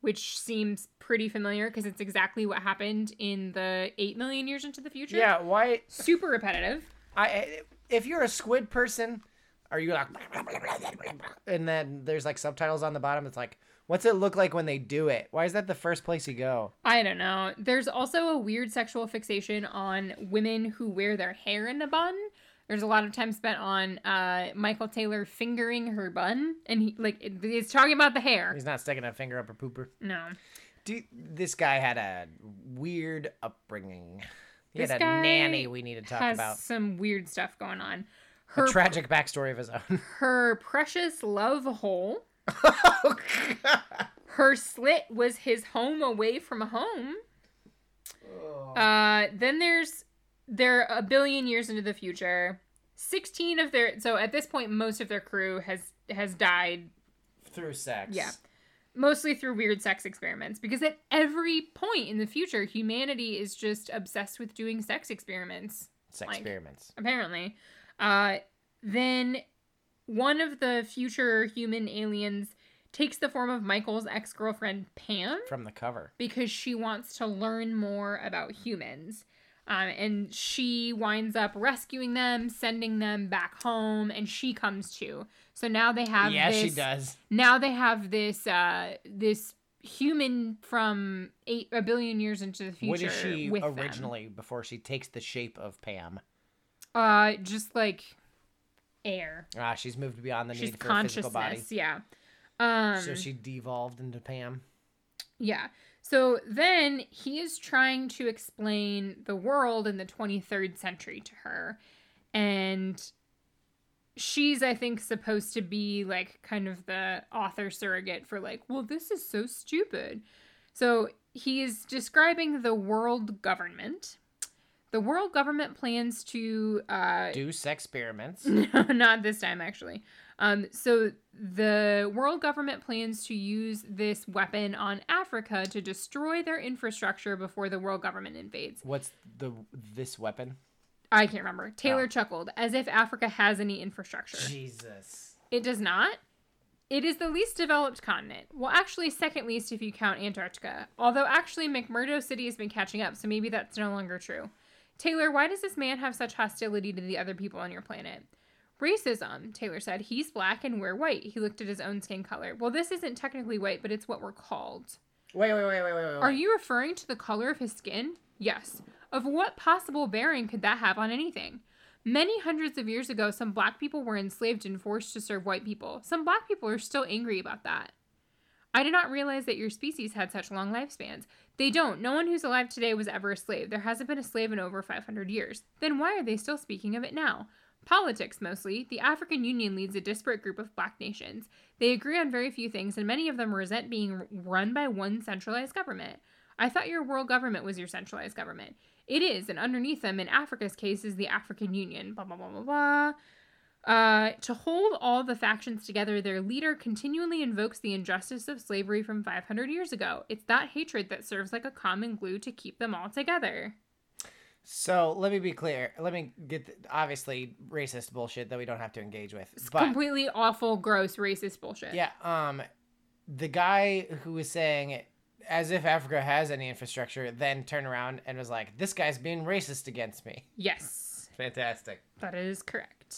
which seems pretty familiar because it's exactly what happened in the 8 million years into the future Yeah. Why? super repetitive I if you're a squid person, are you like and then there's like subtitles on the bottom. It's like, what's it look like when they do it? Why is that the first place you go? I don't know. There's also a weird sexual fixation on women who wear their hair in a bun. There's a lot of time spent on uh, Michael Taylor fingering her bun, and he like it's talking about the hair. He's not sticking a finger up her pooper. No, Dude, this guy had a weird upbringing. He This had a guy nanny we need to talk has about. some weird stuff going on. A Her tragic backstory of his own. her precious love hole. oh, God. Her slit was his home away from home. Oh. Uh, then there's they're a billion years into the future. Sixteen of their so at this point most of their crew has has died Through sex. Yeah. mostly through weird sex experiments because at every point in the future humanity is just obsessed with doing sex experiments Sex Like- experiments. apparently. Uh, then one of the future human aliens takes the form of Michael's ex girlfriend Pam From the cover. because she wants to learn more about humans. Um, and she winds up rescuing them, sending them back home, and she comes too. So now they have yeah, this, she does. Now they have this uh, this human from eight a billion years into the future. What is she with them. originally before she takes the shape of Pam? Uh, just like air. Ah, she's moved beyond the She's need for a physical body. Yeah. Um, So she devolved into Pam. Yeah. So then he is trying to explain the world in the 23rd century to her. And she's, I think, supposed to be like kind of the author surrogate for, like, well, this is so stupid. So he is describing the world government. The world government plans to uh, Do sex experiments. not this time actually. Um, so the world government plans to use this weapon on Africa to destroy their infrastructure before the world government invades. What's the this weapon? I can't remember. Taylor Oh. chuckled, as if Africa has any infrastructure. Jesus. It does not. It is the least developed continent. Well, actually, second least if you count Antarctica. Although, actually, McMurdo City has been catching up, so maybe that's no longer true. Taylor, why does this man have such hostility to the other people on your planet? Racism, Taylor said. He's black and we're white. He looked at his own skin color. Well, this isn't technically white, but it's what we're called. Wait, wait, wait, wait, wait, wait. Are you referring to the color of his skin? Yes. Of what possible bearing could that have on anything? Many hundreds of years ago, some black people were enslaved and forced to serve white people. Some black people are still angry about that. I did not realize that your species had such long lifespans. They don't. No one who's alive today was ever a slave. There hasn't been a slave in over 500 years. Then why are they still speaking of it now? Politics, mostly. The African Union leads a disparate group of black nations. They agree on very few things, and many of them resent being run by one centralized government. I thought your world government was your centralized government. It is, and underneath them, in Africa's case, is the African Union. Blah, blah, blah, blah, blah. Uh, to hold all the factions together, their leader continually invokes the injustice of slavery from 500 years ago. It's that hatred that serves like a common glue to keep them all together. So let me be clear. Let me get the, obviously racist bullshit that we don't have to engage with. It's But completely awful, gross, racist bullshit. yeah, um, the guy who was saying as if Africa has any infrastructure, then turned around and was like, "This guy's being racist against me." Yes. Fantastic. That is correct.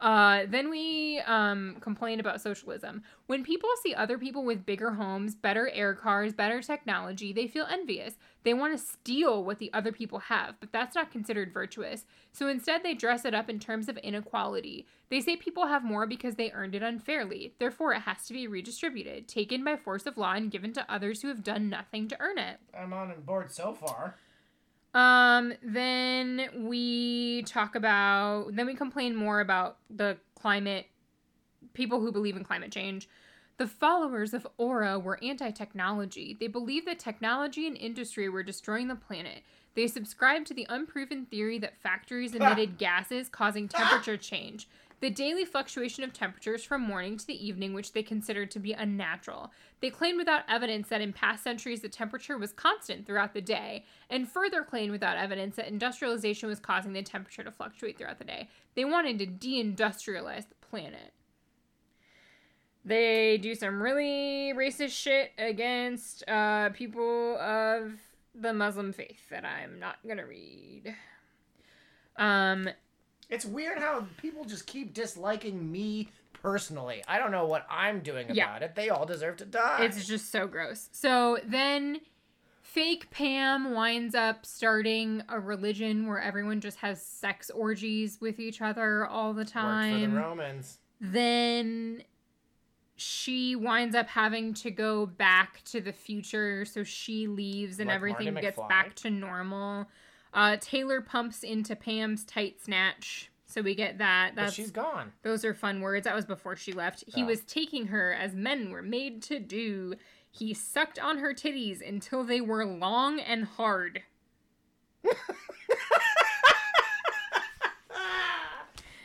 Uh, then we um, complain about socialism. When people see other people with bigger homes, better air cars, better technology, they feel envious. They want to steal what the other people have, but that's not considered virtuous. So instead, they dress it up in terms of inequality. They say people have more because they earned it unfairly. Therefore, it has to be redistributed, taken by force of law, and given to others who have done nothing to earn it. I'm on board so far. Um, then we talk about, then we complain more about the climate, people who believe in climate change. The followers of Aura were anti technology. They believed that technology and industry were destroying the planet. They subscribed to the unproven theory that factories emitted gases causing temperature change. The daily fluctuation of temperatures from morning to the evening, which they considered to be unnatural. They claimed without evidence that in past centuries the temperature was constant throughout the day, and further claimed without evidence that industrialization was causing the temperature to fluctuate throughout the day. They wanted to deindustrialize the planet. They do some really racist shit against uh, people of the Muslim faith that I'm not gonna read. Um, It's weird how people just keep disliking me personally. I don't know what I'm doing about Yeah. it. They all deserve to die. It's just so gross. So then fake Pam winds up starting a religion where everyone just has sex orgies with each other all the time. Worked for the. Romans. Then she winds up having to go back to the future so she leaves and Like everything gets back to normal. Uh, Taylor pumps into Pam's tight snatch. So we get that. But she's gone. those are fun words. That was before she left. He Oh. was taking her as men were made to do. He sucked on her titties until they were long and hard.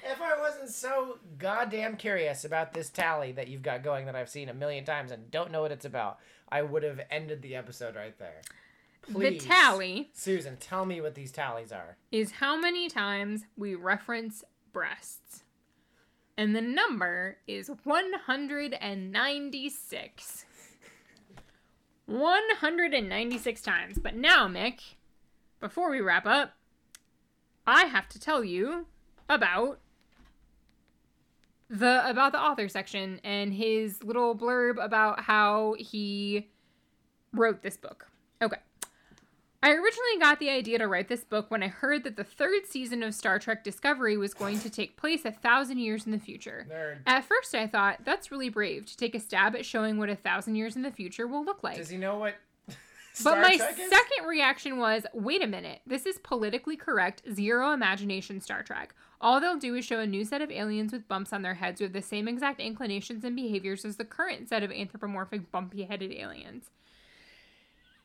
If I wasn't so goddamn curious about this tally that you've got going that I've seen a million times and don't know what it's about, I would have ended the episode right there. Please. The tally Susan, tell me what these tallies are. is how many times we reference breasts. And the number is 196. 196 times. But now, Mick, before we wrap up, I have to tell you about the about the author section and his little blurb about how he wrote this book. I originally got the idea to write this book when I heard that the third season of Star Trek Discovery was going to take place a thousand years in the future. Nerd. At first, I thought that's really brave to take a stab at showing what a thousand years in the future will look like. Does he know what? But my Trek is? second reaction was wait a minute, this is politically correct, zero imagination Star Trek. All they'll do is show a new set of aliens with bumps on their heads with the same exact inclinations and behaviors as the current set of anthropomorphic, bumpy headed aliens.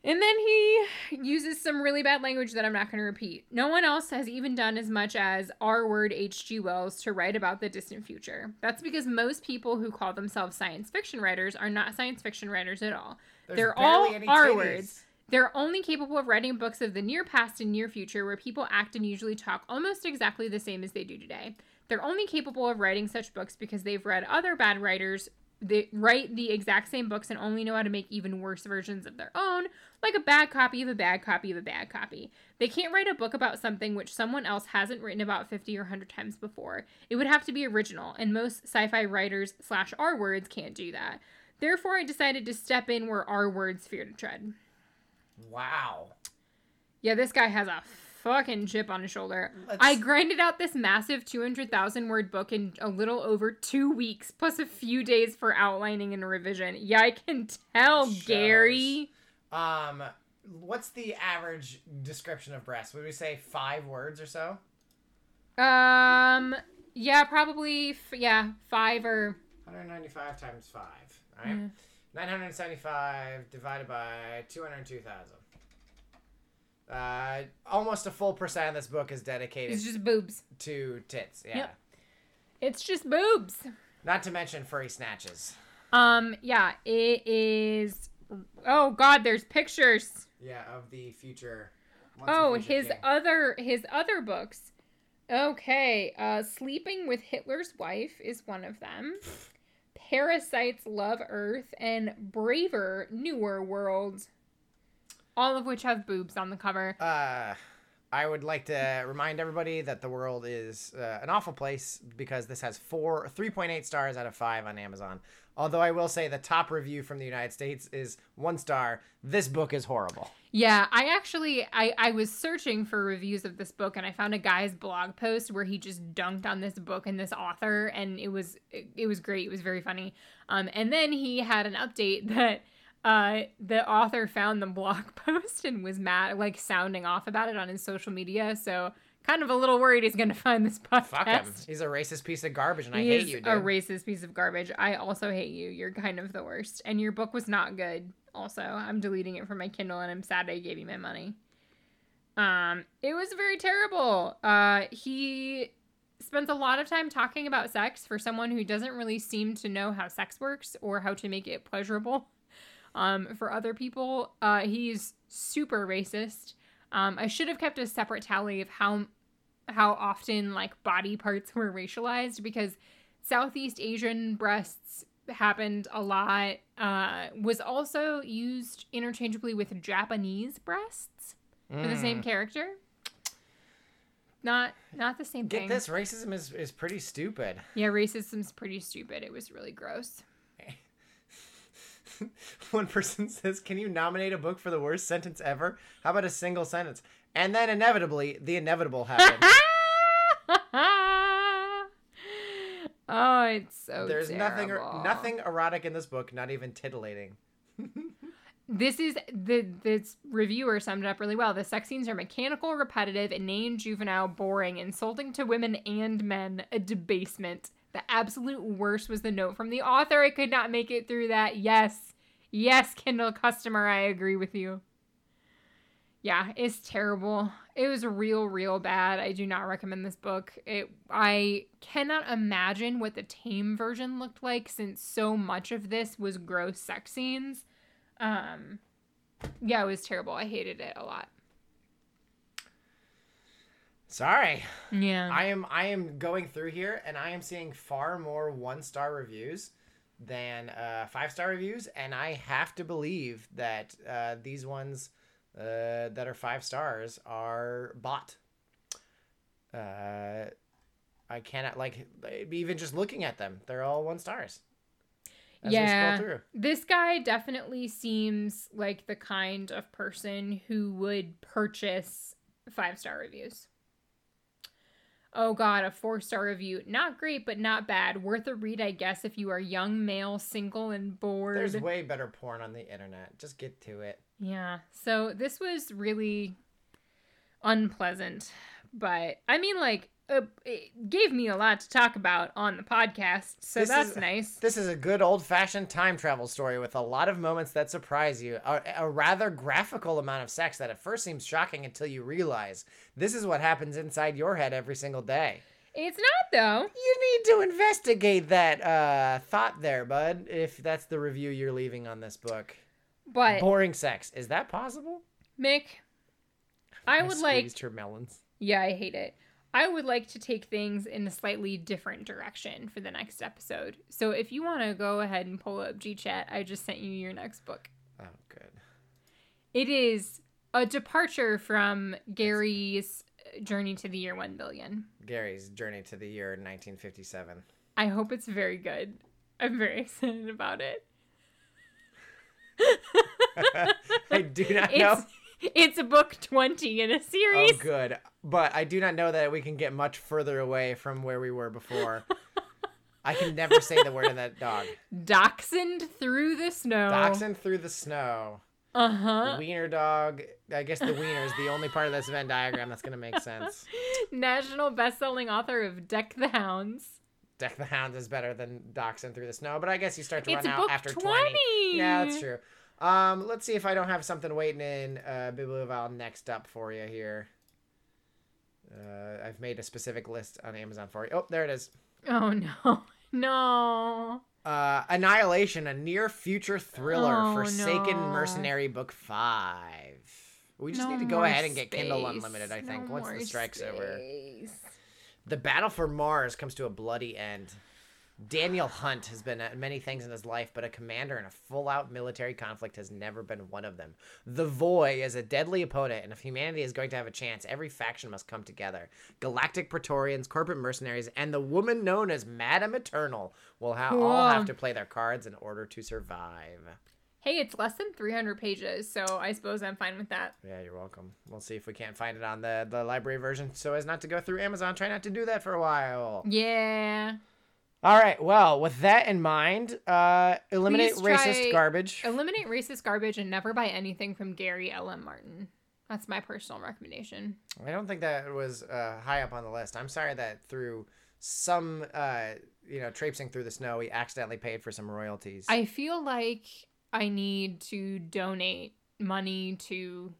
And then he uses some really bad language that I'm not going to repeat. No one else has even done as much as R word H.G. Wells to write about the distant future. That's because most people who call themselves science fiction writers are not science fiction writers at all. There's They're all R words. They're only capable of writing books of the near past and near future where people act and usually talk almost exactly the same as they do today. They're only capable of writing such books because they've read other bad writers that write the exact same books and only know how to make even worse versions of their own, like a bad copy of a bad copy of a bad copy. They can't write a book about something which someone else hasn't written about 50 or 100 times before. It would have to be original, and most sci-fi writers slash R words can't do that. Therefore, I decided to step in where R words fear to tread. Wow. Yeah, this guy has a fucking chip on his shoulder. Let's- I grinded out this massive 200,000 word book in a little over two weeks, plus a few days for outlining and revision. Yeah, I can tell, Gary. Um, what's the average description of breasts? Would we say five words or so? Um, yeah, probably, f- yeah, five or. 195 times five. Right. 975 divided by 202,000. Uh, almost a full percent of this book is dedicated It's just boobs. to tits. Yeah. Yep. It's just boobs. Not to mention furry snatches. Um, yeah, it is. Oh God, there's pictures. Yeah, of the future. once Oh, future his king. other his other books. Okay, uh Sleeping with Hitler's Wife is one of them. Parasites Love Earth and Braver Newer World. All of which have boobs on the cover. Uh, I would like to remind everybody that the world is uh, an awful place because this has four, 3.8 stars out of five on Amazon. Although I will say the top review from the United States is one star. This book is horrible. Yeah, I actually I I was searching for reviews of this book and I found a guy's blog post where he just dunked on this book and this author and it was it, it was great. It was very funny. Um and then he had an update that uh the author found the blog post and was mad like sounding off about it on his social media. So kind of a little worried he's going to find this podcast. Fuck him. He's a racist piece of garbage, and I hate is you, dude. a racist piece of garbage. I also hate you. You're kind of the worst. And your book was not good. Also, I'm deleting it from my Kindle, and I'm sad I gave you my money. Um, it was very terrible. Uh, he spends a lot of time talking about sex for someone who doesn't really seem to know how sex works or how to make it pleasurable. Um, for other people, uh, he's super racist. Um, I should have kept a separate tally of how how often like body parts were racialized because Southeast Asian breasts happened a lot. Uh, was also used interchangeably with Japanese breasts for the same character. Not not the same Mm. Get thing. this, racism is, is pretty stupid. Yeah, racism's pretty stupid. It was really gross. One person says, Can you nominate a book for the worst sentence ever? How about a single sentence? And then inevitably, the inevitable happened. oh, it's so There's nothing er, nothing erotic in this book, not even titillating. This is the this reviewer summed it up really well. The sex scenes are mechanical, repetitive, inane, juvenile, boring, insulting to women and men, a debasement. The absolute worst was the note from the author. I could not make it through that. Yes. Yes, Kindle customer, I agree with you. Yeah, it's terrible. It was real, real bad. I do not recommend this book. It I cannot imagine what the tame version looked like since so much of this was gross sex scenes. Um yeah, it was terrible. I hated it a lot. Sorry. Yeah. I am I am going through here and I am seeing far more one star reviews than uh, five star reviews, and I have to believe that uh, these ones uh, that are five stars are bought. Uh, I cannot like even just looking at them; they're all one stars. Yeah. we scroll through. This guy definitely seems like the kind of person who would purchase five star reviews. Oh god, a four star review. Not great, but not bad. Worth a read, I guess, if you are young, male, single, and bored. There's way better porn on the internet. Just get to it. Yeah. So this was really unpleasant, but I mean, like, uh, it gave me a lot to talk about on the podcast, so This that's is- nice. This is a good old fashioned time travel story with a lot of moments that surprise you. A, a rather graphical amount of sex that at first seems shocking until you realize this is what happens inside your head every single day. It's not though. You need to investigate that uh, thought there, bud, if that's the review you're leaving on this book. But Boring sex. Is that possible? Mick, I would like. squeezed her melons. Yeah, I hate it. I would like to take things in a slightly different direction for the next episode. So if you want to go ahead and pull up GChat, I just sent you your next book. Oh, good. It is a departure from Gary's uh, journey to the year 1 billion. Gary's journey to the year 1957. I hope it's very good. I'm very excited about it. I do not know. It's book 20 in a series. Oh, good. But I do not know that we can get much further away from where we were before. I can never say the word of that dog. Dachshund through the snow. Dachshund through the snow. Uh-huh. Wiener dog. I guess the wiener is the only part of this Venn diagram that's going to make sense. National best-selling author of Deck the Hounds. Deck the Hounds is better than Dachshund through the snow, but I guess you start to It's run out after 20. 20. Yeah, that's true. Um, let's see if I don't have something waiting in uh, Bibliovile next up for you here. Uh, I've made a specific list on Amazon for you. Oh, there it is. Oh no. No. Uh, Annihilation, a near future thriller, Oh, Forsaken no. Mercenary Book 5. We just No need to go ahead and get Kindle. Unlimited, I think, No once the strike's over. The battle for Mars comes to a bloody end. Daniel Hunt has been at many things in his life, but a commander in a full out military conflict has never been one of them. The Voy is a deadly opponent, and if humanity is going to have a chance, every faction must come together. Galactic Praetorians, corporate mercenaries, and the woman known as Madame Eternal will ha- all have to play their cards in order to survive. Hey, it's less than 300 pages, so I suppose I'm fine with that. Yeah, you're welcome. We'll see if we can't find it on the, the library version so as not to go through Amazon. Try not to do that for a while. Yeah. All right. Well, with that in mind, uh, eliminate Please racist garbage. Eliminate racist garbage and never buy anything from Gary L.M. Martin. That's my personal recommendation. I don't think that was uh, high up on the list. I'm sorry that through some, uh, you know, traipsing through the snow, we accidentally paid for some royalties. I feel like I need to donate money to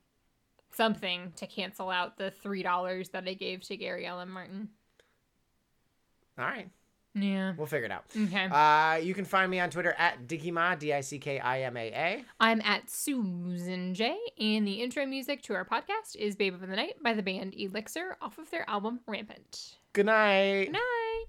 something to cancel out the $3 that I gave to Gary L.M. Martin. All right. Yeah. We'll figure it out. Okay. Uh, you can find me on Twitter at Dickima, D I C K I M A A. I'm at Susan J, and the intro music to our podcast is Babe of the Night by the band Elixir off of their album Rampant. Good night. Good night.